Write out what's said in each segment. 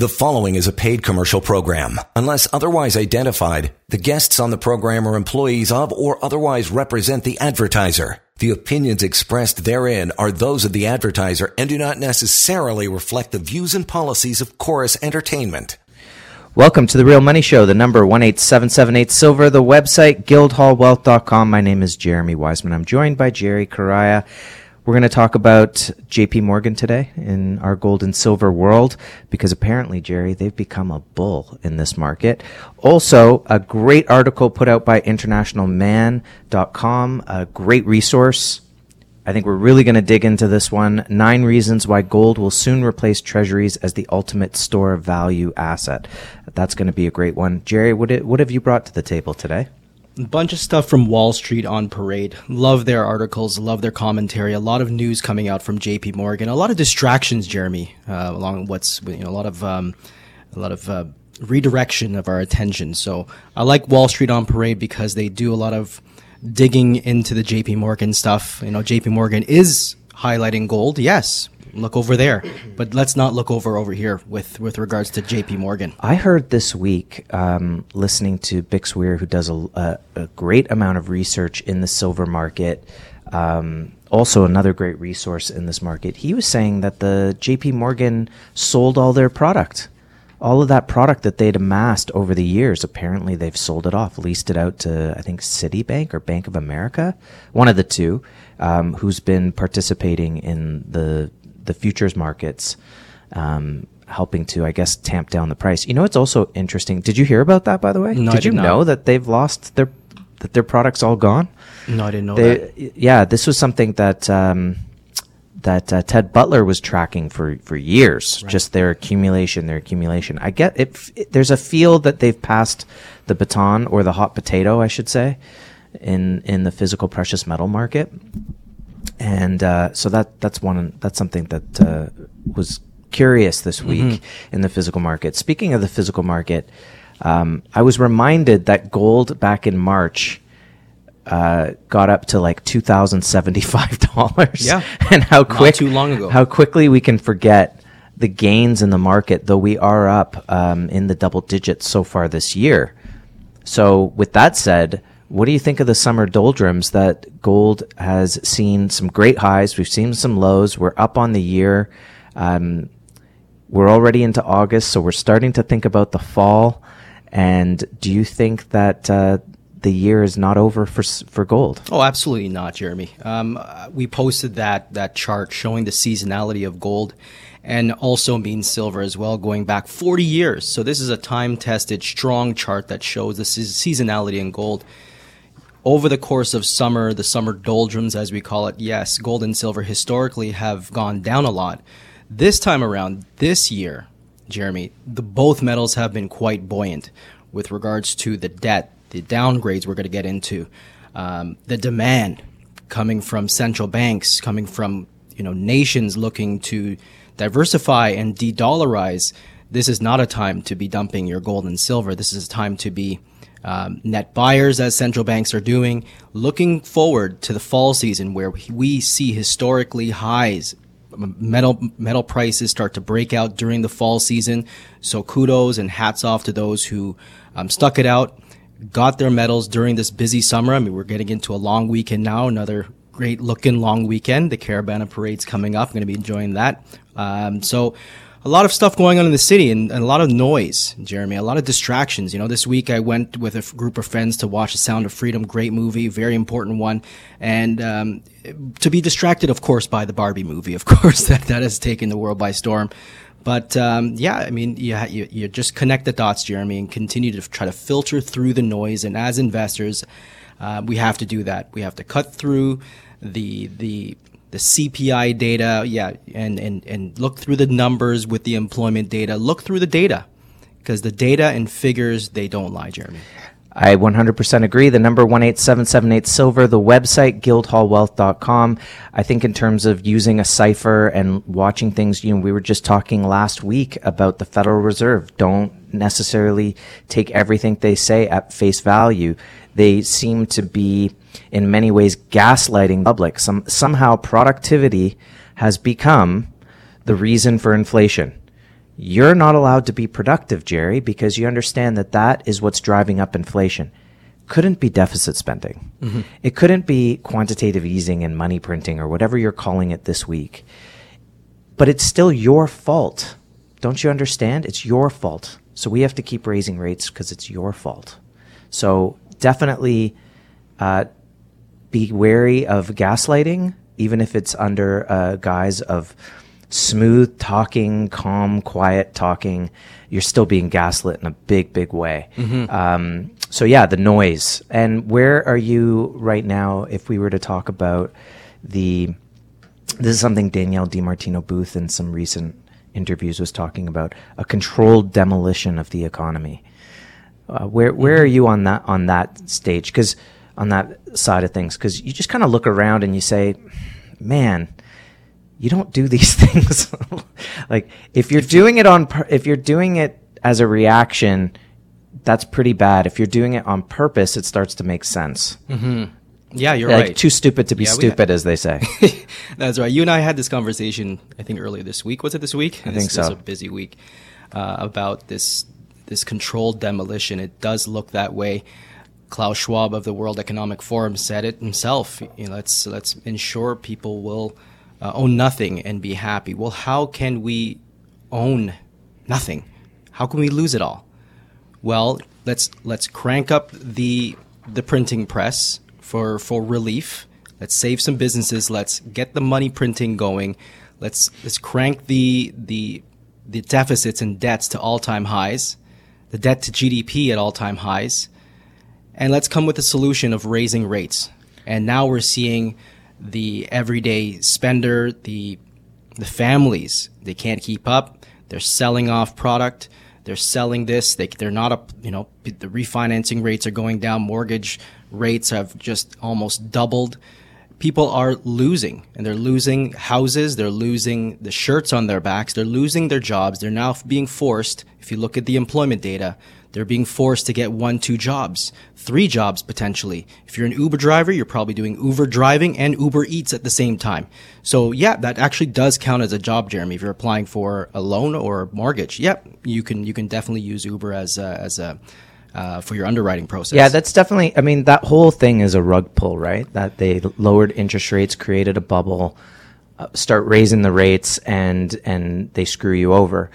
The following is a paid commercial program. Unless otherwise identified, the guests on the program are employees of or otherwise represent the advertiser. The opinions expressed therein are those of the advertiser and do not necessarily reflect the views and policies of Corus Entertainment. Welcome to the Real Money Show, the number 18778 Silver, the website guildhallwealth.com. My name is Jeremy Wiseman. I'm joined by Jerry Correia. We're going to talk about JP Morgan today in our gold and silver world because apparently, Jerry, they've become a bull in this market. Also, a great article put out by internationalman.com, a great resource. I think we're really going to dig into this one. Nine reasons why gold will soon replace treasuries as the ultimate store of value asset. That's going to be a great one. Jerry, what, what have you brought to the table today? Bunch of stuff from Wall Street on parade. Love their articles, love their commentary. A lot of news coming out from J.P. Morgan. A lot of distractions, Jeremy, uh, along what's you know a lot of um, a lot of uh, redirection of our attention. So I like Wall Street on parade because they do a lot of digging into the J.P. Morgan stuff. You know, J.P. Morgan is highlighting gold, yes, look over there, but let's not look over over here with with regards to J.P. Morgan. I heard this week, um, listening to Bix Weir, who does a, a, a, great amount of research in the silver market. Um, also, another great resource in this market. He was saying that the J.P. Morgan sold all their product. All of that product that they'd amassed over the years, apparently they've sold it off, leased it out to, I think, Citibank or Bank of America, one of the two, um, who's been participating in the the futures markets, um, helping to, I guess, tamp down the price. You know, it's also interesting. Did you hear about that, by the way? No, did you did know that they've lost their that their products all gone? No, I didn't know they, that. Yeah, this was something that. Um, that uh, Ted Butler was tracking for for years, right. just their accumulation, their accumulation. I get it, it, There's a feel that they've passed the baton or the hot potato, I should say, in in the physical precious metal market and uh, so that that's one that's something that uh, was curious this week mm-hmm. in the physical market. Speaking of the physical market, um, I was reminded that gold back in March uh, got up to like two thousand seventy five dollars. Yeah, and how quick Not too long ago how quickly we can forget the gains in the market, though we are up um, in the double digits so far this year. So, with that said, what do you think of the summer doldrums that gold has seen some great highs? We've seen some lows. We're up on the year. Um, we're already into August, so we're starting to think about the fall. And do you think that uh, the year is not over for for gold? Oh, absolutely not, Jeremy. Um, we posted that that chart showing the seasonality of gold and also mean silver as well, going back 40 years. So this is a time tested, strong chart that shows the seasonality in gold over the course of summer, the summer doldrums, as we call it, yes, gold and silver historically have gone down a lot. This time around, this year, Jeremy, the both metals have been quite buoyant with regards to the debt, the downgrades we're going to get into, um, the demand coming from central banks, coming from you know nations looking to diversify and de-dollarize. This is not a time to be dumping your gold and silver. This is a time to be um, net buyers, as central banks are doing, looking forward to the fall season where we see historically highs. Metal metal prices start to break out during the fall season. So kudos and hats off to those who um, stuck it out, got their metals during this busy summer. I mean, we're getting into a long weekend now. Another great looking long weekend. The Caribana Parade's coming up. I'm going to be enjoying that. Um, so a lot of stuff going on in the city and, and, a lot of noise, Jeremy, a lot of distractions. You know, this week I went with a f- group of friends to watch The Sound of Freedom, great movie, very important one. And um, to be distracted, of course, by the Barbie movie, of course, that, that has taken the world by storm. But um, yeah, I mean, you, you, you just connect the dots, Jeremy, and continue to try to filter through the noise. And as investors, uh, we have to do that. We have to cut through the the the CPI data, yeah, and, and, and look through the numbers with the employment data. Look through the data because the data and figures, they don't lie, Jeremy. I 100% agree. The number 18778 silver, the website guildhallwealth.com. I think in terms of using a cipher and watching things, you know, we were just talking last week about the Federal Reserve. Don't necessarily take everything they say at face value. They seem to be in many ways gaslighting the public. Some, somehow productivity has become the reason for inflation. You're not allowed to be productive, Jerry, because you understand that that is what's driving up inflation. Couldn't be deficit spending. Mm-hmm. It couldn't be quantitative easing and money printing or whatever you're calling it this week. But it's still your fault. Don't you understand? It's your fault. So we have to keep raising rates because it's your fault. So definitely uh, be wary of gaslighting, even if it's under a guise of smooth talking, calm, quiet talking. You're still being gaslit in a big, big way. Mm-hmm. Um, so yeah, the noise. And where are you right now? If we were to talk about the, this is something Danielle DiMartino Booth in some recent interviews was talking about a controlled demolition of the economy. Uh, where where are you on that on that stage? Because on that side of things, because you just kind of look around and you say, "Man, you don't do these things." like if you're doing it on if you're doing it as a reaction, that's pretty bad. If you're doing it on purpose, it starts to make sense. Mm-hmm. Yeah, you're like, right. Too stupid to be yeah, stupid, as they say. That's right. You and I had this conversation, I think earlier this week. Was it this week? I this, think so. It's a busy week uh, about this this controlled demolition. It does look that way. Klaus Schwab of the World Economic Forum said it himself. You know, let's let's ensure people will uh, own nothing and be happy. Well, how can we own nothing? How can we lose it all? Well, let's let's crank up the the printing press for for relief. Let's save some businesses. Let's get the money printing going. Let's let's crank the the the deficits and debts to all time highs, the debt to GDP at all time highs, and let's come with a solution of raising rates. And now we're seeing the everyday spender, the the families, they can't keep up. They're selling off product. They're selling this. They, they're not a, you know, the refinancing rates are going down. Mortgage rates have just almost doubled. People are losing, and they're losing houses, they're losing the shirts on their backs, they're losing their jobs. They're now being forced, if you look at the employment data, they're being forced to get one, two jobs, three jobs potentially. If you're an Uber driver, you're probably doing Uber driving and Uber Eats at the same time. So yeah, that actually does count as a job, Jeremy. If you're applying for a loan or a mortgage, yep, you can you can definitely use Uber as a, as a uh, for your underwriting process. Yeah, that's definitely. I mean, that whole thing is a rug pull, right? That they lowered interest rates, created a bubble, uh, start raising the rates, and and they screw you over.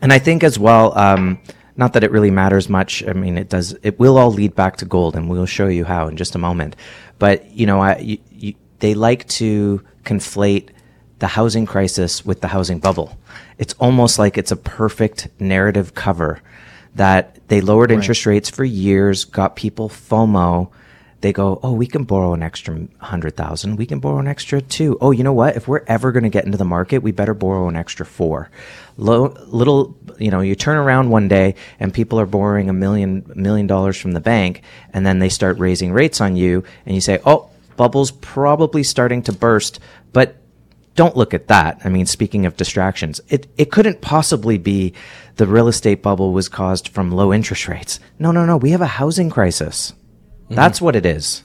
And I think as well, um, not that it really matters much. I mean, it does. It will all lead back to gold, and we'll show you how in just a moment. But you know, I, you, you, they like to conflate the housing crisis with the housing bubble. It's almost like it's a perfect narrative cover that they lowered right. interest rates for years, got people FOMO. They go, oh, we can borrow an extra hundred thousand. We can borrow an extra two. Oh, you know what? If we're ever going to get into the market, we better borrow an extra four. Low, little, you know, you turn around one day and people are borrowing a million million dollars from the bank, and then they start raising rates on you, and you say, oh, bubble's probably starting to burst, but don't look at that. I mean, speaking of distractions, it, it couldn't possibly be the real estate bubble was caused from low interest rates. No, no, no. We have a housing crisis. Mm-hmm. That's what it is.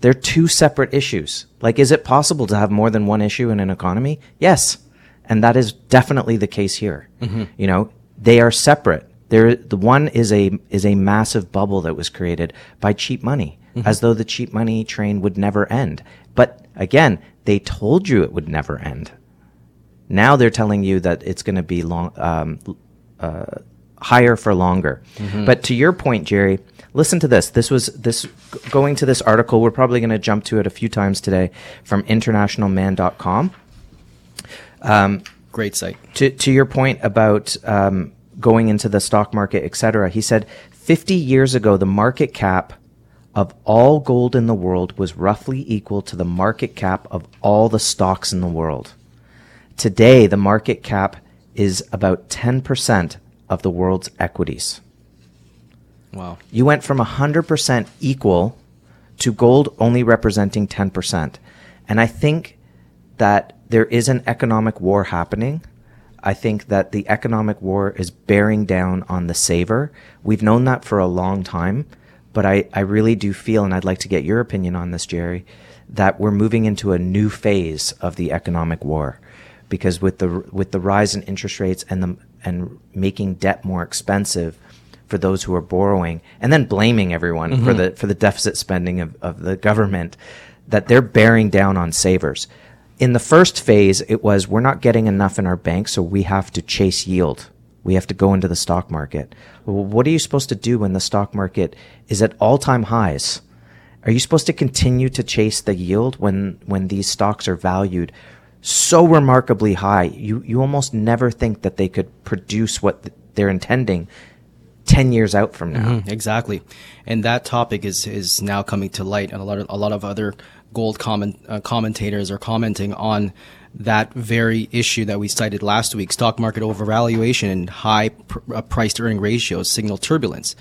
They're two separate issues. Like, is it possible to have more than one issue in an economy? Yes. And that is definitely the case here. Mm-hmm. You know, they are separate. There, the one is a, is a massive bubble that was created by cheap money, mm-hmm. as though the cheap money train would never end. But again, they told you it would never end. Now they're telling you that it's going to be long, um, uh, higher for longer. Mm-hmm. But to your point, Jerry, listen to this. This was this going to this article. We're probably going to jump to it a few times today from internationalman.com. Um, Great site. To to your point about um, going into the stock market, etc. He said 50 years ago, the market cap of all gold in the world was roughly equal to the market cap of all the stocks in the world. Today, the market cap is about 10% of the world's equities. Wow. You went from 100% equal to gold only representing 10%. And I think that there is an economic war happening. I think that the economic war is bearing down on the saver. We've known that for a long time, but I, I really do feel, and I'd like to get your opinion on this, Jerry, that we're moving into a new phase of the economic war because with the with the rise in interest rates and the and making debt more expensive for those who are borrowing and then blaming everyone mm-hmm. for the for the deficit spending of, of the government that they're bearing down on savers. In the first phase, it was we're not getting enough in our bank, so we have to chase yield. We have to go into the stock market. Well, what are you supposed to do when the stock market is at all time highs? Are you supposed to continue to chase the yield when, when these stocks are valued so remarkably high? You, you almost never think that they could produce what they're intending 10 years out from now. Mm-hmm, exactly. And that topic is, is now coming to light and a lot of, a lot of other gold comment, uh, commentators are commenting on that very issue that we cited last week. Stock market overvaluation and high pr- uh, price to earning ratios signal turbulence.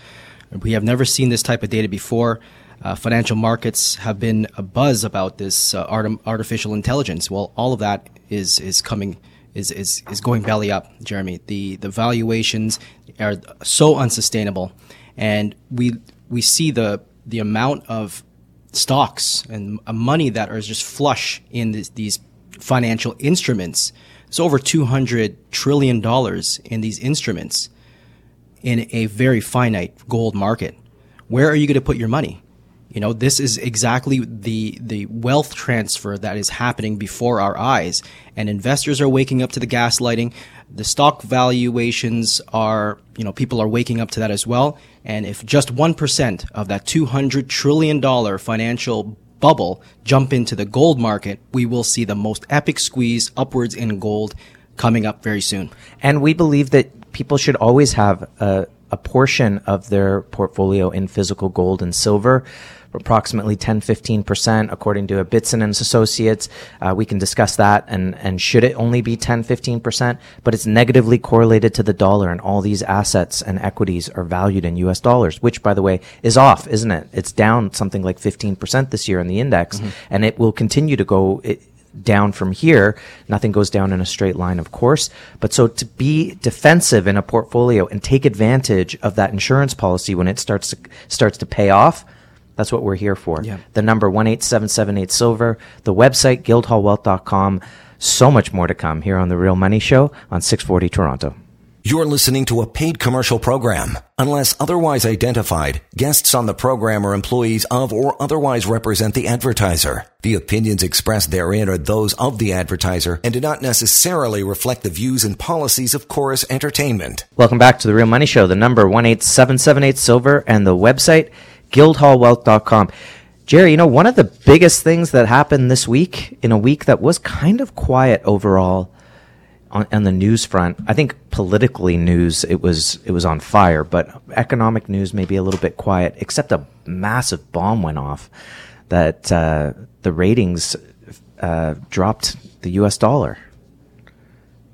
We have never seen this type of data before. Uh, financial markets have been a buzz about this uh, art- artificial intelligence. Well, all of that is is coming is, is is going belly up, Jeremy. The the valuations are so unsustainable, and we we see the the amount of stocks and money that are just flush in this, these financial instruments. It's over $200 trillion in these instruments in a very finite gold market. Where are you going to put your money? You know, this is exactly the, the wealth transfer that is happening before our eyes. And investors are waking up to the gaslighting. The stock valuations are, you know, people are waking up to that as well. And if just 1% of that $200 trillion financial bubble jump into the gold market, we will see the most epic squeeze upwards in gold coming up very soon. And we believe that people should always have a, a portion of their portfolio in physical gold and silver approximately 10 15% according to Ibbotson and Associates. Uh, we can discuss that and, and should it only be 10 15%, but it's negatively correlated to the dollar and all these assets and equities are valued in US dollars, which by the way is off, isn't it? It's down something like 15% this year in the index mm-hmm. and it will continue to go. It, down from here. Nothing goes down in a straight line, of course. But so to be defensive in a portfolio and take advantage of that insurance policy when it starts to, starts to pay off, that's what we're here for. Yeah. The number 18778 Silver, the website, guildhallwealth.com. So much more to come here on The Real Money Show on 640 Toronto. You're listening to a paid commercial program. Unless otherwise identified, guests on the program are employees of or otherwise represent the advertiser. The opinions expressed therein are those of the advertiser and do not necessarily reflect the views and policies of Corus Entertainment. Welcome back to The Real Money Show. The number 18778 Silver and the website guildhallwealth.com. Jerry, you know, one of the biggest things that happened this week, in a week that was kind of quiet overall on, on, the news front, I think politically news it was it was on fire, but economic news maybe a little bit quiet. Except a massive bomb went off that uh, the ratings uh, dropped the U.S. dollar.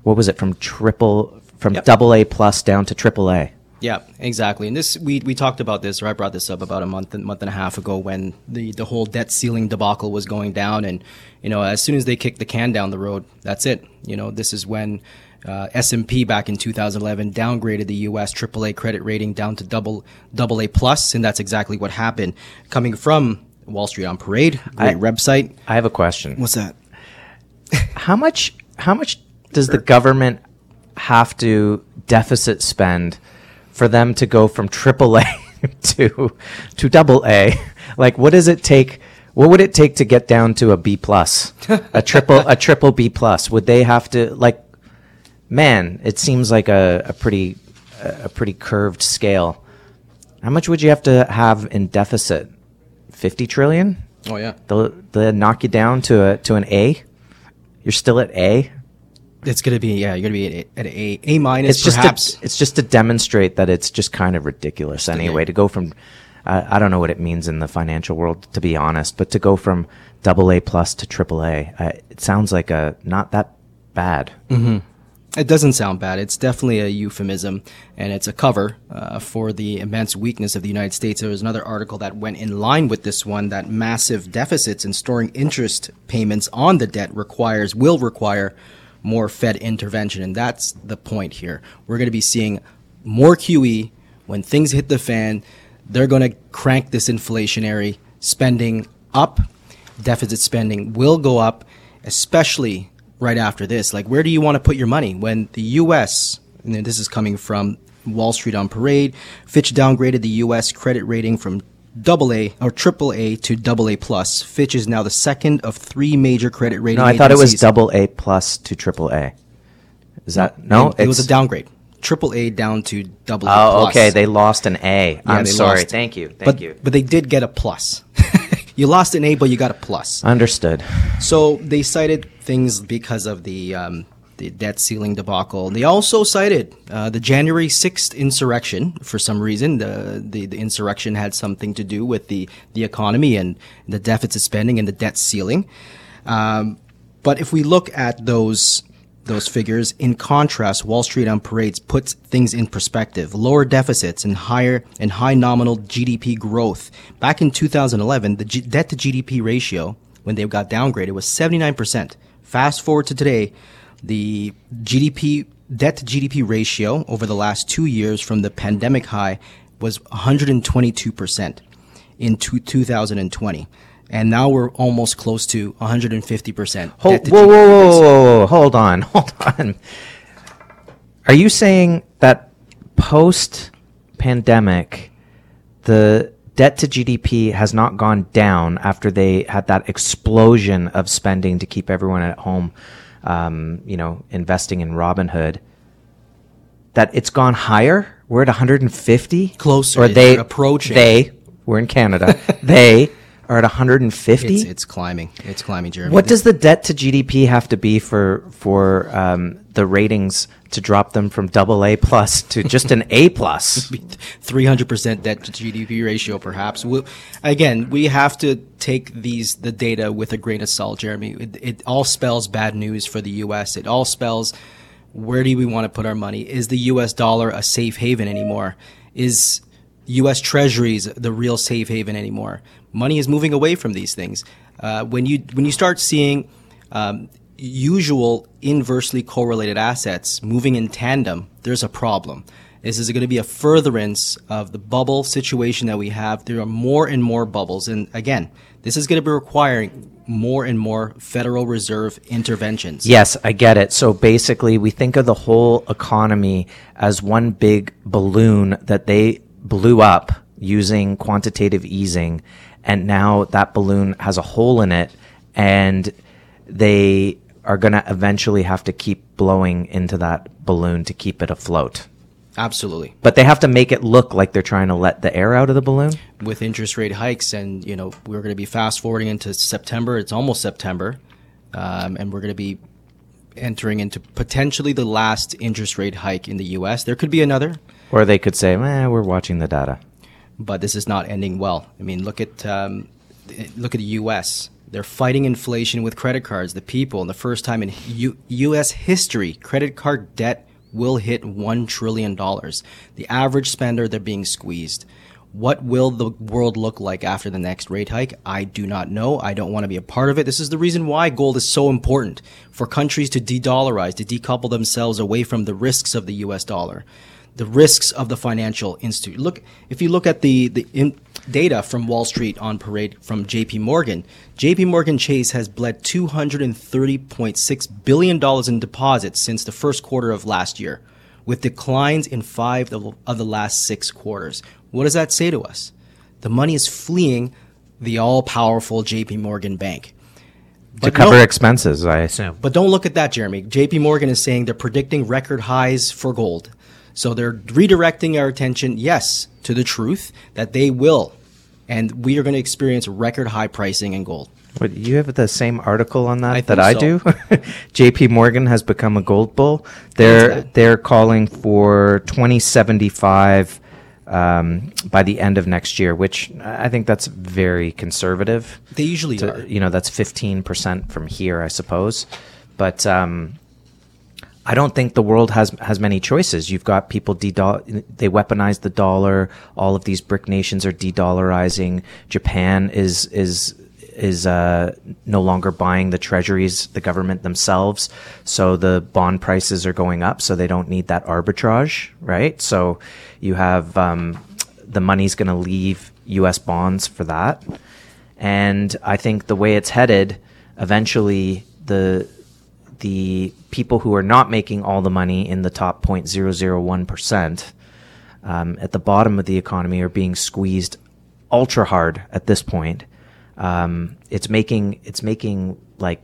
What was it from triple from yep. double A plus down to triple A? Yeah, exactly. And this we we talked about this, or I brought this up about a month month and a half ago when the the whole debt ceiling debacle was going down, and you know as soon as they kicked the can down the road, that's it. You know this is when. Uh, S&P back in 2011 downgraded the U.S. AAA credit rating down to double double A plus, and that's exactly what happened. Coming from Wall Street on Parade, great I, website. I have a question. What's that? how much how much does the government have to deficit spend for them to go from triple A to to double A? Like, what does it take? What would it take to get down to a B plus, a triple a triple B plus? Would they have to like? Man, it seems like a, a pretty a pretty curved scale. How much would you have to have in deficit? Fifty trillion. Oh yeah. They'll they'll knock you down to a to an A. You're still at A it's going to be yeah, you're going to be at a A minus. It's perhaps. just to, it's just to demonstrate that it's just kind of ridiculous anyway to go from. Uh, I don't know what it means in the financial world to be honest, but to go from double A plus to triple A, uh, it sounds like a not that bad. Mm-hmm. It doesn't sound bad. It's definitely a euphemism, and it's a cover uh, for the immense weakness of the United States. There was another article that went in line with this one that massive deficits and storing interest payments on the debt requires will require more Fed intervention. And that's the point here. We're going to be seeing more QE when things hit the fan. They're going to crank this inflationary spending up. Deficit spending will go up, especially right after this. Like, where do you want to put your money when the U.S. and this is coming from Wall Street on Parade. Fitch downgraded the U.S. credit rating from double A or triple A to double A plus. Fitch is now the second of three major credit rating. No, I thought it was agencies. double A plus to triple A. Is that no? It, it was a it's- downgrade. Triple A down to double A Oh, plus. okay. They lost an A. They sorry. lost. Thank you. Thank but, you. But they did get a plus. you lost an A, but you got a plus. Understood. So they cited things because of the um, the debt ceiling debacle. They also cited uh, the January sixth insurrection for some reason. The, the the insurrection had something to do with the the economy and the deficit spending and the debt ceiling. Um, but if we look at those those figures in contrast, Wall Street on parades puts things in perspective. Lower deficits and higher and high nominal GDP growth. Back in 2011, the G- debt to GDP ratio when they got downgraded was 79%. Fast forward to today, the GDP debt to GDP ratio over the last 2 years from the pandemic high was 122% in two, 2020. And now we're almost close to 150%. Hold, whoa, whoa, GDP whoa, whoa, whoa, hold on, hold on. Are you saying that post pandemic, the debt to GDP has not gone down after they had that explosion of spending to keep everyone at home, um, you know, investing in Robinhood? That it's gone higher? We're at 150? Closer. Or they approaching. They, we're in Canada, they are at 150? It's, it's climbing. It's climbing, Jeremy. What does the debt to GDP have to be for for um, the ratings to drop them from double A plus to just an A plus? 300% debt to GDP ratio, perhaps. we again, we have to take these the data with a grain of salt, Jeremy. It, it all spells bad news for the U.S. It all spells where do we want to put our money? Is the U.S. dollar a safe haven anymore? Is U.S. Treasuries the real safe haven anymore? Money is moving away from these things. Uh, when you when you start seeing um, usual inversely correlated assets moving in tandem, there's a problem. Is is going to be a furtherance of the bubble situation that we have? There are more and more bubbles, and again, this is going to be requiring more and more Federal Reserve interventions. Yes, I get it. So basically, we think of the whole economy as one big balloon that they blew up using quantitative easing, and now that balloon has a hole in it, and they are going to eventually have to keep blowing into that balloon to keep it afloat. Absolutely. But they have to make it look like they're trying to let the air out of the balloon. with interest rate hikes, and you know we're going to be fast forwarding into September. It's almost September, um, and we're going to be entering into potentially the last interest rate hike in the U.S. There could be another, Or they could say, eh, we're watching the data. But this is not ending well. I mean, look at um, look at the U.S. They're fighting inflation with credit cards. The people, in the first time in U- U.S. history, credit card debt will hit one trillion dollars. The average spender, they're being squeezed. What will the world look like after the next rate hike? I do not know. I don't want to be a part of it. This is the reason why gold is so important for countries to de-dollarize, to decouple themselves away from the risks of the U.S. dollar the risks of the financial institute. Look, if you look at the the in, data from Wall Street on parade from J.P. Morgan, J.P. Morgan Chase has bled 230.6 billion dollars in deposits since the first quarter of last year, with declines in five of, the last six quarters. What does that say to us? The money is fleeing the all-powerful J.P. Morgan Bank. To cover no- expenses, I assume. but don't look at that, Jeremy. JP Morgan is saying they're predicting record highs for gold. So they're redirecting our attention, yes, to the truth that they will. And we are going to experience record high pricing in gold. What, you have the same article on that I that I so. do. J.P. Morgan has become a gold bull. They're they're calling for twenty seventy five um, by the end of next year, which I think that's very conservative. They usually To- are. you know, that's fifteen percent from here, I suppose. But um, I don't think the world has has many choices. You've got people de they weaponize the dollar. All of these BRIC nations are de-dollarizing. Japan is is is uh, no longer buying the treasuries, the government themselves. So the bond prices are going up. So they don't need that arbitrage, right? So you have um, the money's going to leave U.S. bonds for that. And I think the way it's headed, eventually the the people who are not making all the money in the top 0.001% um, at the bottom of the economy are being squeezed ultra hard at this point. Um, it's making it's making like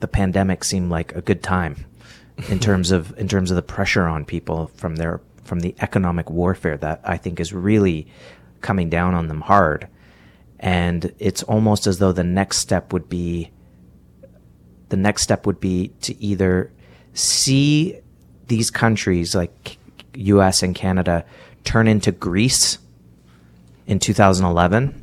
the pandemic seem like a good time in terms of in terms of the pressure on people from their from the economic warfare that I think is really coming down on them hard. And it's almost as though the next step would be the next step would be to either see these countries like US and Canada turn into Greece in 2011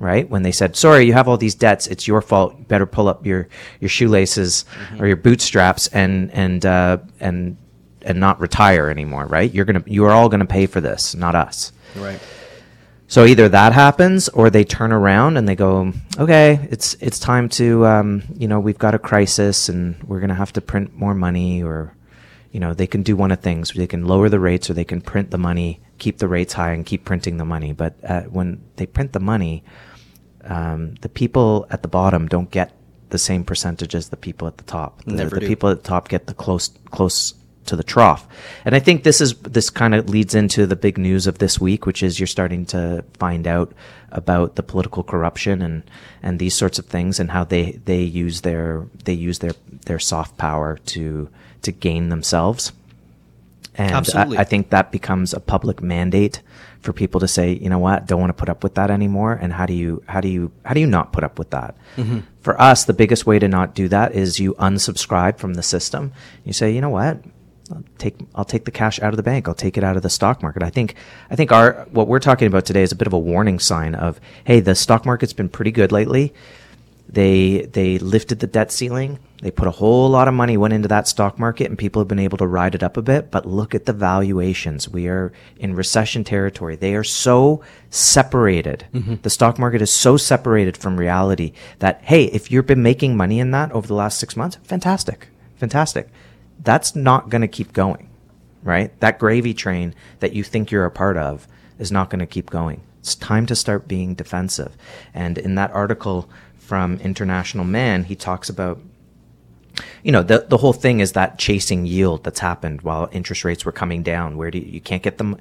right? When they said, "Sorry, you have all these debts. It's your fault. You better pull up your your shoelaces mm-hmm. or your bootstraps and and uh, and and not retire anymore." Right? You're gonna you are all gonna pay for this, not us. Right. So either that happens, or they turn around and they go, "Okay, it's it's time to um, you know we've got a crisis and we're gonna have to print more money," or you know they can do one of things: they can lower the rates or they can print the money, keep the rates high, and keep printing the money. But uh, when they print the money, um, the people at the bottom don't get the same percentage as the people at the top. The, Never the people at the top get the close close to the trough. And I think this is this kind of leads into the big news of this week, which is you're starting to find out about the political corruption and and these sorts of things and how they they use their they use their their soft power to to gain themselves. And I, I, think that becomes a public mandate for people to say, you know what, don't want to put up with that anymore. And how do you, how do you, how do you not put up with that? Mm-hmm. For us, the biggest way to not do that is you unsubscribe from the system. You say, you know what, I'll take, I'll take the cash out of the bank. I'll take it out of the stock market. I think, I think our, what we're talking about today is a bit of a warning sign of, hey, the stock market's been pretty good lately. They, they lifted the debt ceiling they put a whole lot of money went into that stock market and people have been able to ride it up a bit, but look at the valuations. We are in recession territory. They are so separated. Mm-hmm. The stock market is so separated from reality that, hey, if you've been making money in that over the last six months, fantastic. Fantastic. That's not going to keep going, right? That gravy train that you think you're a part of is not going to keep going. It's time to start being defensive. And in that article from International Man, he talks about you know, the the whole thing is that chasing yield that's happened while interest rates were coming down. Where do you, you can't get them?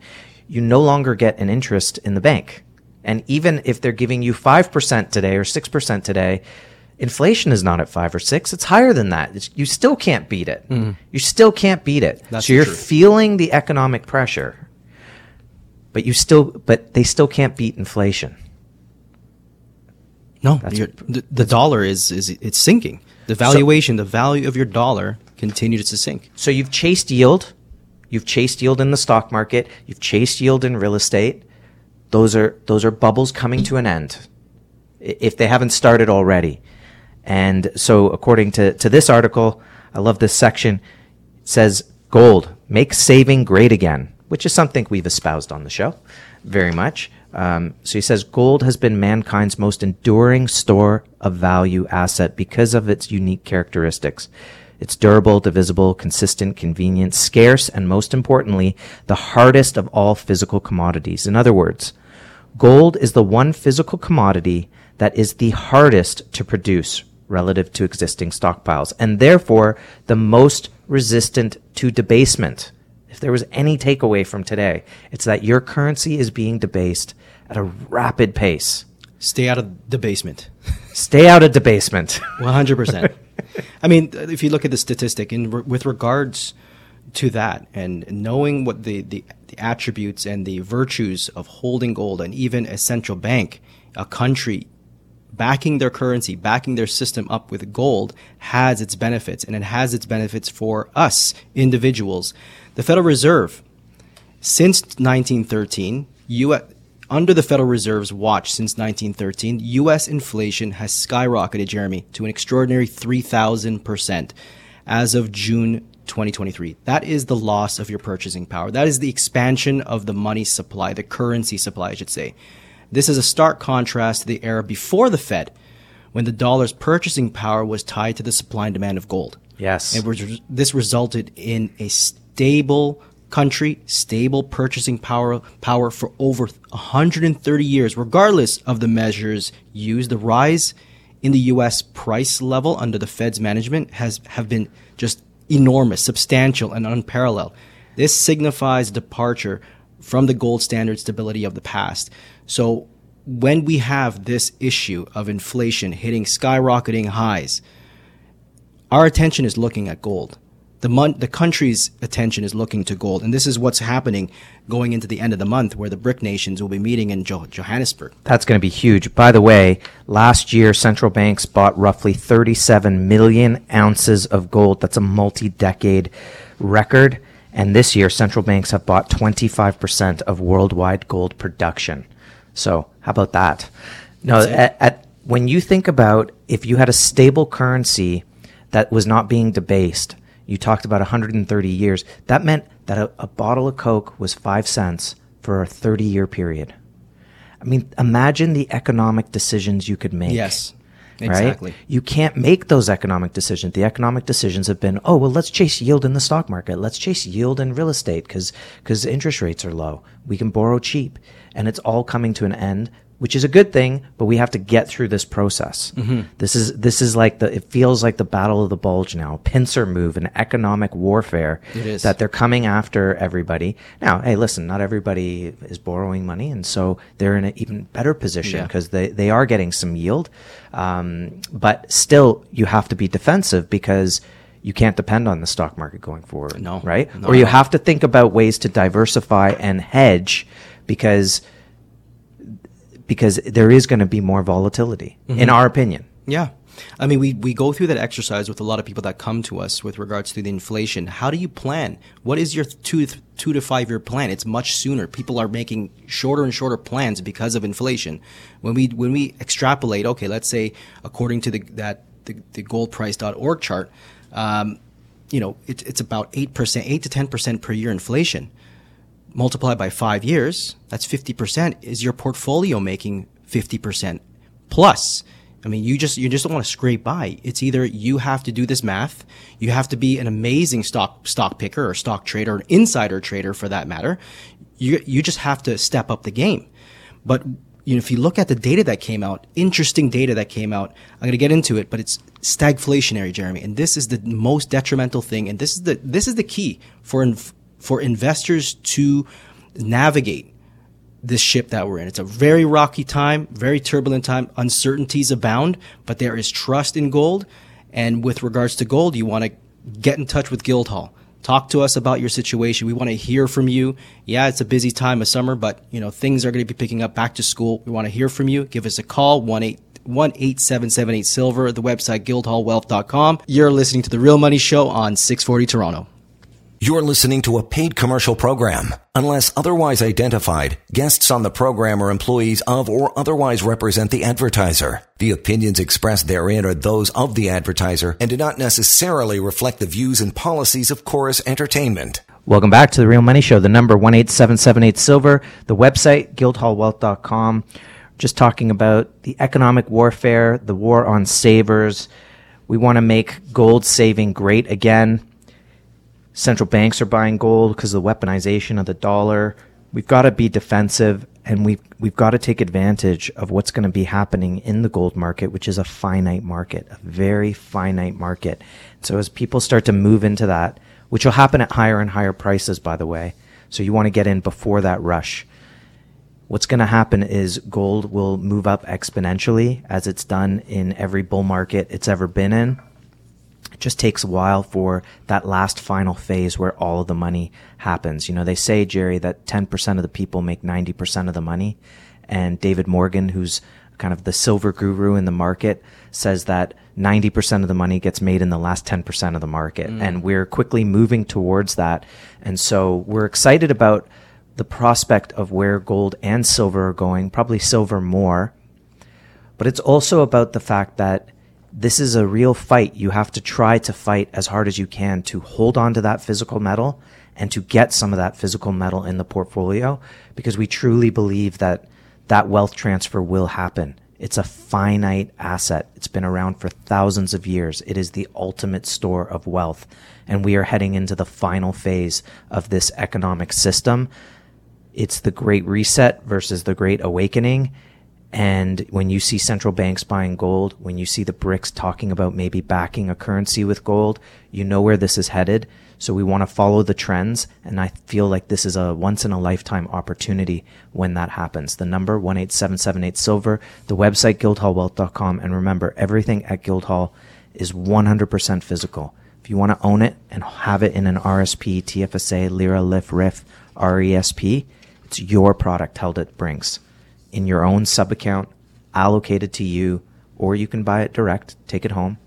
You no longer get an interest in the bank, and even if they're giving you five percent today or six percent today, inflation is not at five or six; it's higher than that. It's, you still can't beat it. Mm. You still can't beat it. That's so you're feeling the economic pressure, but you still, but they still can't beat inflation. No, the, the dollar is is it's sinking. The valuation, so, the value of your dollar continues to sink. So you've chased yield. You've chased yield in the stock market. You've chased yield in real estate. Those are, those are bubbles coming to an end if they haven't started already. And so according to, to this article, I love this section. It says gold, make saving great again, which is something we've espoused on the show very much. Um, so he says gold has been mankind's most enduring store of value asset because of its unique characteristics. It's durable, divisible, consistent, convenient, scarce, and most importantly, the hardest of all physical commodities. In other words, gold is the one physical commodity that is the hardest to produce relative to existing stockpiles, and therefore the most resistant to debasement. If there was any takeaway from today, it's that your currency is being debased at a rapid pace. Stay out of debasement. Stay out of debasement. 100%. I mean, if you look at the statistic in with regards to that and knowing what the, the, the, attributes and the virtues of holding gold and even a central bank, a country backing their currency, backing their system up with gold has its benefits and it has its benefits for us individuals. The Federal Reserve, since 1913, US, under the Federal Reserve's watch since 1913, U.S. inflation has skyrocketed, Jeremy, to an extraordinary 3,000% as of June 2023. That is the loss of your purchasing power. That is the expansion of the money supply, the currency supply, I should say. This is a stark contrast to the era before the Fed, when the dollar's purchasing power was tied to the supply and demand of gold. Yes. And this resulted in a stable country stable purchasing power power for over 130 years regardless of the measures used the rise in the U.S. price level under the Fed's management has have been just enormous, substantial, and unparalleled. This signifies departure from the gold standard stability of the past. So when we have this issue of inflation hitting skyrocketing highs, our attention is looking at gold. The, mon- the country's attention is looking to gold. And this is what's happening going into the end of the month, where the BRIC nations will be meeting in jo- Johannesburg. That's going to be huge. By the way, last year, central banks bought roughly 37 million ounces of gold. That's a multi decade record. And this year, central banks have bought 25% of worldwide gold production. So, how about that? No, at, at, when you think about if you had a stable currency that was not being debased, you talked about 130 years. That meant that a, a bottle of Coke was five cents for a 30 year period. I mean, imagine the economic decisions you could make. Yes. Exactly. Right? You can't make those economic decisions. The economic decisions have been, oh, well, let's chase yield in the stock market. Let's chase yield in real estate because because interest rates are low. We can borrow cheap. And it's all coming to an end which is a good thing, but we have to get through this process. Mm-hmm. This is this is like the it feels like the battle of the bulge now, pincer move, an economic warfare that they're coming after everybody. Now, hey, listen, not everybody is borrowing money, and so they're in an even better position because yeah. they they are getting some yield, um, but still you have to be defensive because you can't depend on the stock market going forward. No, right? No, or you have to think about ways to diversify and hedge because because there is going to be more volatility, mm-hmm. in our opinion. Yeah. I mean, we, we go through that exercise with a lot of people that come to us with regards to the inflation. How do you plan? What is your two, two to five year plan? It's much sooner. People are making shorter and shorter plans because of inflation. When we, when we extrapolate, okay, let's say according to the, that, the, the goldprice.org chart, um, you know, it, it's about 8%, 8 to 10% per year inflation multiply by five years, that's 50%. Is your portfolio making 50% plus? I mean, you just, you just don't want to scrape by. It's either you have to do this math, you have to be an amazing stock, stock picker or stock trader, an insider trader for that matter. You, you just have to step up the game. But, you know, if you look at the data that came out, interesting data that came out, I'm going to get into it, but it's stagflationary, Jeremy. And this is the most detrimental thing. And this is the, this is the key for, inf- for investors to navigate this ship that we're in. It's a very rocky time, very turbulent time. Uncertainties abound, but there is trust in gold. And with regards to gold, you want to get in touch with Guildhall. Talk to us about your situation. We want to hear from you. Yeah, it's a busy time of summer, but you know things are going to be picking up back to school. We want to hear from you. Give us a call one eight one eight seven seven eight silver. The website guildhallwealth.com. You're listening to the Real Money Show on six forty Toronto. You're listening to a paid commercial program. Unless otherwise identified, guests on the program are employees of or otherwise represent the advertiser. The opinions expressed therein are those of the advertiser and do not necessarily reflect the views and policies of Corus Entertainment. Welcome back to the Real Money Show. The number one eight seven seven eight silver. The website guildhallwealth.com. Just talking about the economic warfare, the war on savers. We want to make gold saving great again central banks are buying gold because of the weaponization of the dollar. We've got to be defensive and we've we've got to take advantage of what's going to be happening in the gold market, which is a finite market, a very finite market. So as people start to move into that, which will happen at higher and higher prices, by the way. So you want to get in before that rush. What's going to happen is gold will move up exponentially as it's done in every bull market it's ever been in it just takes a while for that last final phase where all of the money happens. You know, they say, Jerry, that 10% of the people make 90% of the money. And David Morgan, who's kind of the silver guru in the market, says that 90% of the money gets made in the last 10% of the market. Mm. And we're quickly moving towards that. And so we're excited about the prospect of where gold and silver are going, probably silver more. But it's also about the fact that this is a real fight. You have to try to fight as hard as you can to hold on to that physical metal and to get some of that physical metal in the portfolio because we truly believe that that wealth transfer will happen. It's a finite asset. It's been around for thousands of years. It is the ultimate store of wealth. And we are heading into the final phase of this economic system. It's the great reset versus the great awakening And when you see central banks buying gold, when you see the BRICS talking about maybe backing a currency with gold, you know where this is headed. So we want to follow the trends. And I feel like this is a once in a lifetime opportunity when that happens. The number 18778 silver, the website guildhallwealth.com. And remember, everything at Guildhall is 100% physical. If you want to own it and have it in an RSP, TFSA, Lira, LIF, RIF, RESP, it's your product held at Brinks in your own sub account allocated to you, or you can buy it direct, take it home,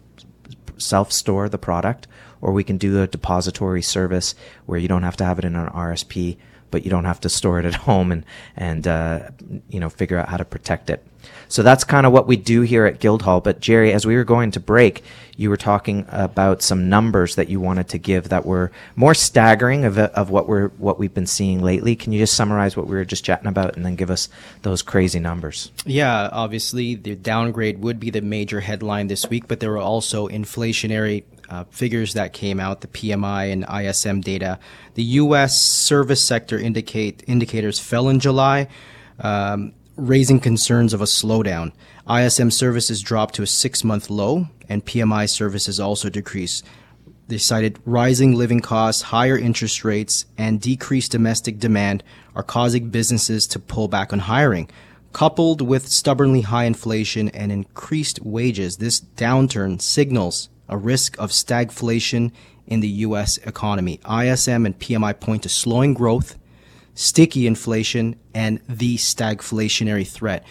self store the product, or we can do a depository service where you don't have to have it in an RSP, but you don't have to store it at home and and uh, you know figure out how to protect it. So that's kind of what we do here at Guildhall. But Jerry, as we were going to break, you were talking about some numbers that you wanted to give that were more staggering of, of what we're what we've been seeing lately. Can you just summarize what we were just chatting about and then give us those crazy numbers? Yeah, obviously the downgrade would be the major headline this week, but there were also inflationary uh, figures that came out, the PMI and ISM data. The U.S. service sector indicate indicators fell in July. Um, raising concerns of a slowdown. ISM services dropped to a six month low, and PMI services also decreased. They cited rising living costs, higher interest rates, and decreased domestic demand are causing businesses to pull back on hiring. Coupled with stubbornly high inflation and increased wages, this downturn signals a risk of stagflation in the U.S. economy. ISM and PMI point to slowing growth sticky inflation, and the stagflationary threat.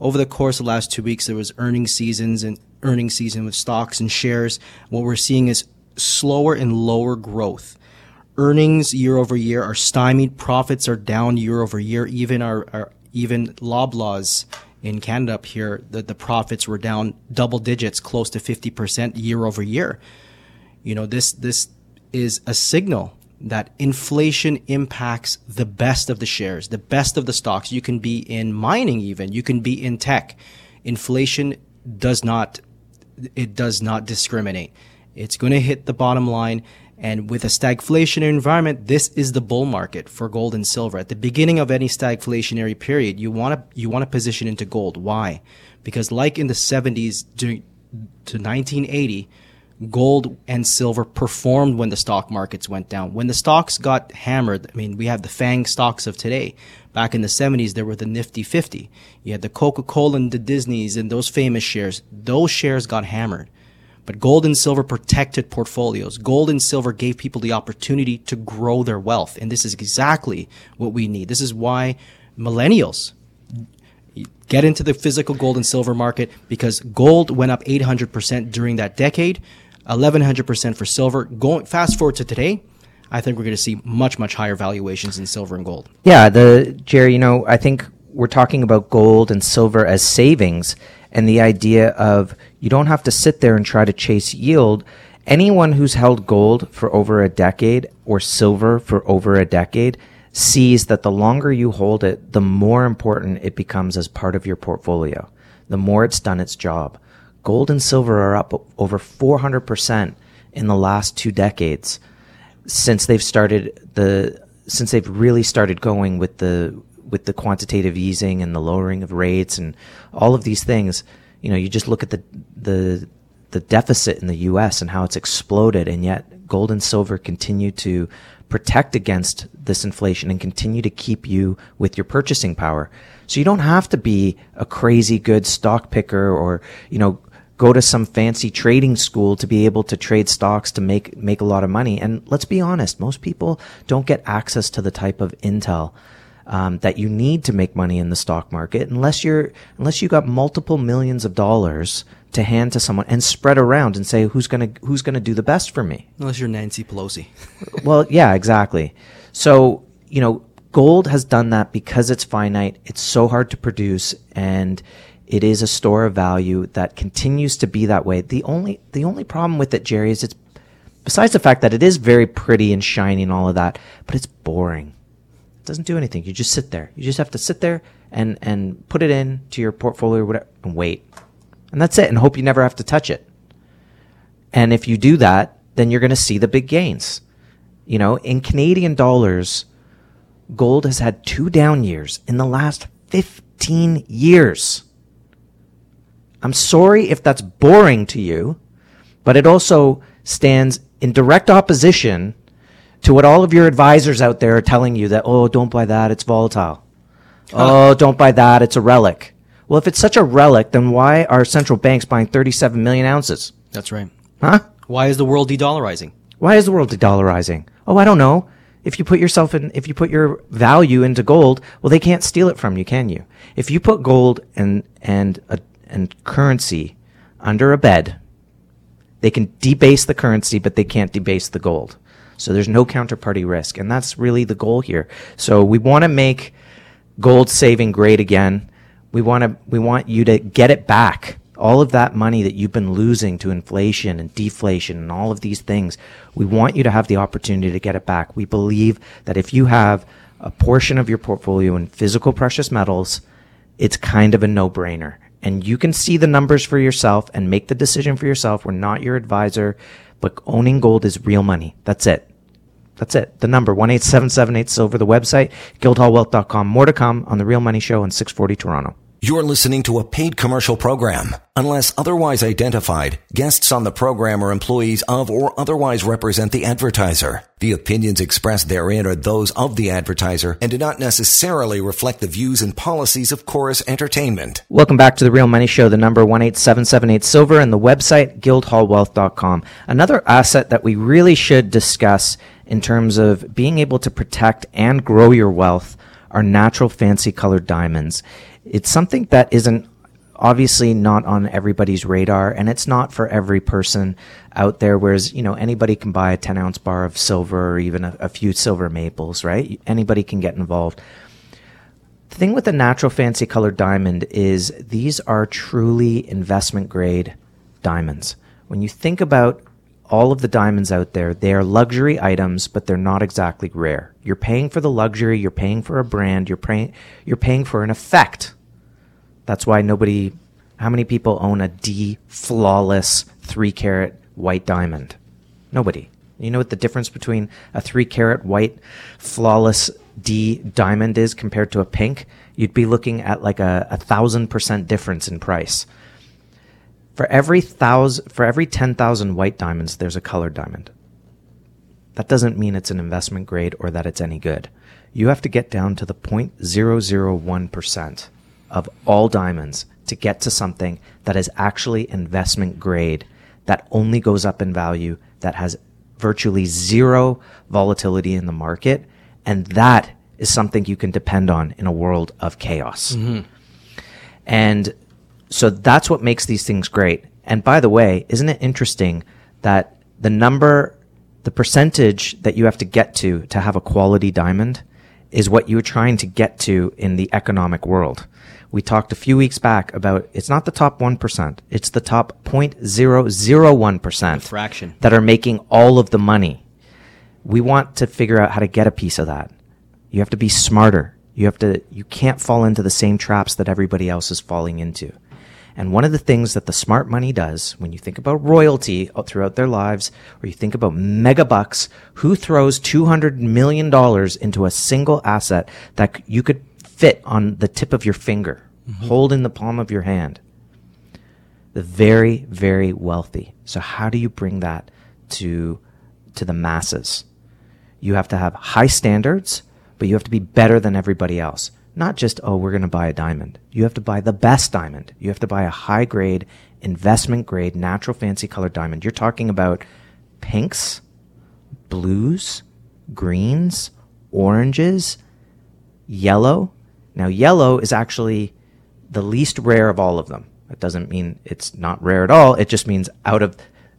Over the course of the last two weeks, there was earnings seasons and earnings season with stocks and shares. What we're seeing is slower and lower growth. Earnings year over year are stymied. Profits are down year over year. Even our, our even Loblaws in Canada up here, the, the profits were down double digits, close to 50% year over year. You know, this, this is a signal that inflation impacts the best of the shares, the best of the stocks. You can be in mining even, you can be in tech. Inflation does not it does not discriminate. It's going to hit the bottom line and with a stagflationary environment, this is the bull market for gold and silver. At the beginning of any stagflationary period, you want to you want to position into gold. Why? Because like in the 70s to 1980, gold and silver performed when the stock markets went down. When the stocks got hammered, I mean, we have the FANG stocks of today. Back in the 70s, there were the Nifty 50. You had the Coca-Cola and the Disneys and those famous shares. Those shares got hammered. But gold and silver protected portfolios. Gold and silver gave people the opportunity to grow their wealth. And this is exactly what we need. This is why millennials get into the physical gold and silver market because gold went up 800% during that decade 1100% for silver. Going fast forward to today, I think we're going to see much much higher valuations in silver and gold. Yeah, the Jerry, you know, I think we're talking about gold and silver as savings and the idea of you don't have to sit there and try to chase yield. Anyone who's held gold for over a decade or silver for over a decade sees that the longer you hold it, the more important it becomes as part of your portfolio. The more it's done its job. Gold and silver are up over 400% in the last two decades since they've started the since they've really started going with the with the quantitative easing and the lowering of rates and all of these things. You know you just look at the the the deficit in the US and how it's exploded and yet gold and silver continue to protect against this inflation and continue to keep you with your purchasing power. So you don't have to be a crazy good stock picker or you know go to some fancy trading school to be able to trade stocks to make make a lot of money. And let's be honest, most people don't get access to the type of intel um, that you need to make money in the stock market unless you're unless you got multiple millions of dollars to hand to someone and spread around and say who's gonna who's gonna do the best for me. Unless you're Nancy Pelosi. well, yeah, exactly. So you know, gold has done that because it's finite. It's so hard to produce and it is a store of value that continues to be that way. The only the only problem with it, Jerry, is it's besides the fact that it is very pretty and shiny and all of that, but it's boring. It doesn't do anything. You just sit there. You just have to sit there and and put it in to your portfolio or whatever and wait. And that's it and hope you never have to touch it. And if you do that, then you're going to see the big gains. You know, in Canadian dollars, gold has had two down years in the last 15 years. I'm sorry if that's boring to you, but it also stands in direct opposition to what all of your advisors out there are telling you that, oh, don't buy that, it's volatile. Oh, don't buy that, it's a relic. Well, if it's such a relic, then why are central banks buying 37 million ounces? That's right. Huh? Why is the world de-dollarizing? Why is the world de-dollarizing? Oh, I don't know. If you put yourself in, if you put your value into gold, well, they can't steal it from you, can you? If you put gold and and a, and currency under a bed, they can debase the currency, but they can't debase the gold. So there's no counterparty risk, and that's really the goal here. So we want to make gold saving great again. We want to we want you to get it back all of that money that you've been losing to inflation and deflation and all of these things, we want you to have the opportunity to get it back. We believe that if you have a portion of your portfolio in physical precious metals, it's kind of a no brainer. And you can see the numbers for yourself and make the decision for yourself. We're not your advisor, but owning gold is real money. That's it. That's it. The number, 18778 Silver, the website, guildhallwealth.com. More to come on The Real Money Show on 640 Toronto. You're listening to a paid commercial program. Unless otherwise identified, guests on the program are employees of or otherwise represent the advertiser. The opinions expressed therein are those of the advertiser and do not necessarily reflect the views and policies of Corus Entertainment. Welcome back to the Real Money Show, the number 18778 Silver and the website guildhallwealth.com. Another asset that we really should discuss in terms of being able to protect and grow your wealth are natural fancy colored diamonds it's something that isn't obviously not on everybody's radar and it's not for every person out there whereas you know anybody can buy a 10 ounce bar of silver or even a, a few silver maples right? Anybody can get involved. The thing with the natural fancy colored diamond is these are truly investment grade diamonds. When you think about all of the diamonds out there they are luxury items but they're not exactly rare you're paying for the luxury you're paying for a brand you're paying you're paying for an effect that's why nobody. How many people own a D flawless three carat white diamond? Nobody. You know what the difference between a three carat white flawless D diamond is compared to a pink? You'd be looking at like a, a thousand percent difference in price. For every thousand, for every ten thousand white diamonds, there's a colored diamond. That doesn't mean it's an investment grade or that it's any good. You have to get down to the 0.001% of all diamonds to get to something that is actually investment grade, that only goes up in value, that has virtually zero volatility in the market. And that is something you can depend on in a world of chaos. Mm-hmm. And so that's what makes these things great. And by the way, isn't it interesting that the number, the percentage that you have to get to to have a quality diamond is what you're trying to get to in the economic world. We talked a few weeks back about it's not the top 1%, it's the top 0.001% fraction that are making all of the money. We want to figure out how to get a piece of that. You have to be smarter. You have to you can't fall into the same traps that everybody else is falling into. And one of the things that the smart money does when you think about royalty throughout their lives, or you think about mega bucks, who throws $200 million into a single asset that you could fit on the tip of your finger, mm-hmm. hold in the palm of your hand. The very, very wealthy. So how do you bring that to to the masses? You have to have high standards, but you have to be better than everybody else. Not just, oh, we're going to buy a diamond. You have to buy the best diamond. You have to buy a high grade, investment grade, natural fancy colored diamond. You're talking about pinks, blues, greens, oranges, yellow, now, yellow is actually the least rare of all of them. It doesn't mean it's not rare at all. It just means out of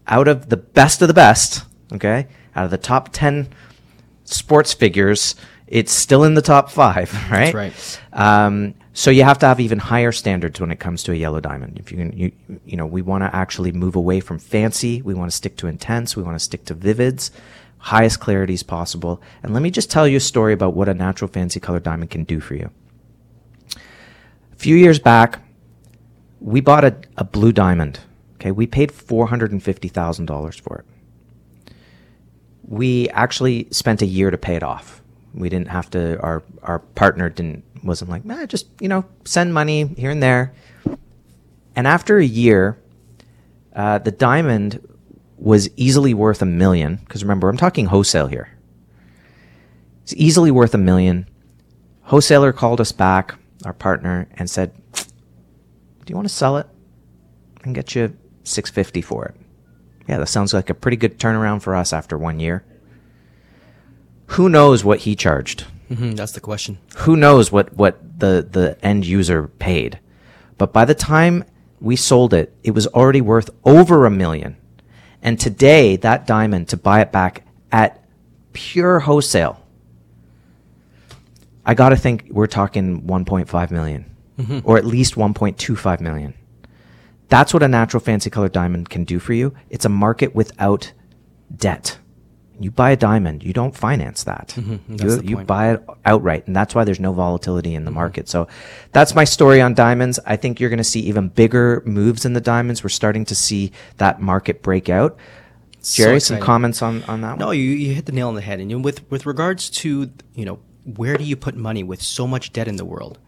out of the best of the best, okay, out of the top ten sports figures, it's still in the top five, right? That's right. Um, so you have to have even higher standards when it comes to a yellow diamond. If you can, you, you know, we want to actually move away from fancy. We want to stick to intense. We want to stick to vivids, highest clarities possible. And let me just tell you a story about what a natural fancy color diamond can do for you A few years back, we bought a, a blue diamond. Okay, we paid $450,000 for it. We actually spent a year to pay it off. We didn't have to, our, our partner didn't, wasn't like, nah, just, you know, send money here and there. And after a year, uh, the diamond was easily worth a million. Because remember, I'm talking wholesale here. It's easily worth a million. Wholesaler called us back, our partner, and said, "Do you want to sell it? and get you 650 for it." Yeah, that sounds like a pretty good turnaround for us after one year. Who knows what he charged? Mm-hmm, that's the question. Who knows what, what the, the end user paid? But by the time we sold it, it was already worth over a million. And today, that diamond, to buy it back at pure wholesale, I got to think we're talking 1.5 million, or at least 1.25 million. That's what a natural fancy color diamond can do for you. It's a market without debt. You buy a diamond, you don't finance that. That's You, you buy it outright, and that's why there's no volatility in the market. So that's my story on diamonds. I think you're going to see even bigger moves in the diamonds. We're starting to see that market break out. So Jerry, some comments on, on that No, one? you, you hit the nail on the head. And with with regards to you know where do you put money with so much debt in the world,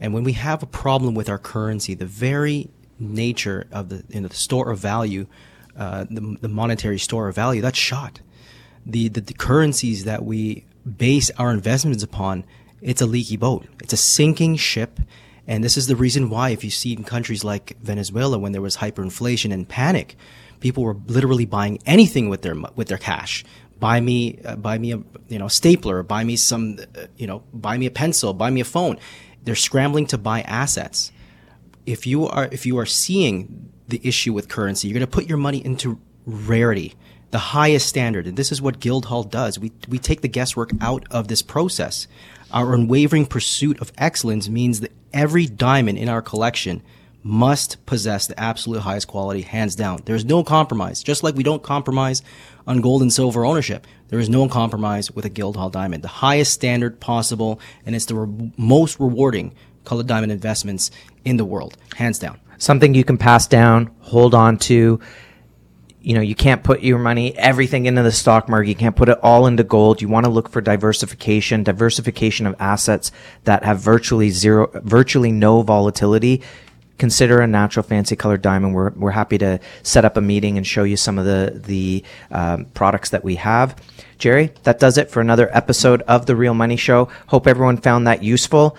and when we have a problem with our currency, the very nature of the you know the store of value, uh, the the monetary store of value, that's shot. The, the the currencies that we base our investments upon, it's a leaky boat. It's a sinking ship. And this is the reason why, if you see in countries like Venezuela, when there was hyperinflation and panic, people were literally buying anything with their with their cash. Buy me, uh, buy me a you know stapler. Buy me some, uh, you know, buy me a pencil. Buy me a phone. They're scrambling to buy assets. If you are if you are seeing the issue with currency, you're going to put your money into rarity, the highest standard, and this is what Guildhall does. We we take the guesswork out of this process. Our unwavering pursuit of excellence means that every diamond in our collection must possess the absolute highest quality, hands down. There's no compromise. Just like we don't compromise on gold and silver ownership, there is no compromise with a Guildhall diamond. The highest standard possible, and it's the re- most rewarding colored diamond investments in the world, hands down. Something you can pass down, hold on to. You know, you can't put your money, everything into the stock market. You can't put it all into gold. You want to look for diversification, diversification of assets that have virtually zero, virtually no volatility. Consider a natural fancy colored diamond. We're, we're happy to set up a meeting and show you some of the, the um, products that we have. Jerry, that does it for another episode of The Real Money Show. Hope everyone found that useful.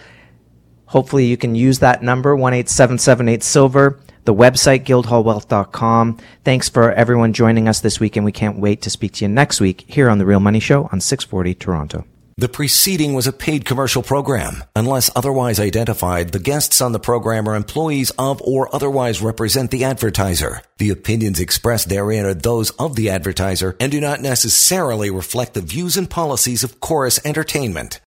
Hopefully you can use that number, 18778 silver, the website guildhallwealth.com. Thanks for everyone joining us this week and we can't wait to speak to you next week here on The Real Money Show on 640 Toronto. The preceding was a paid commercial program. Unless otherwise identified, the guests on the program are employees of or otherwise represent the advertiser. The opinions expressed therein are those of the advertiser and do not necessarily reflect the views and policies of Corus Entertainment.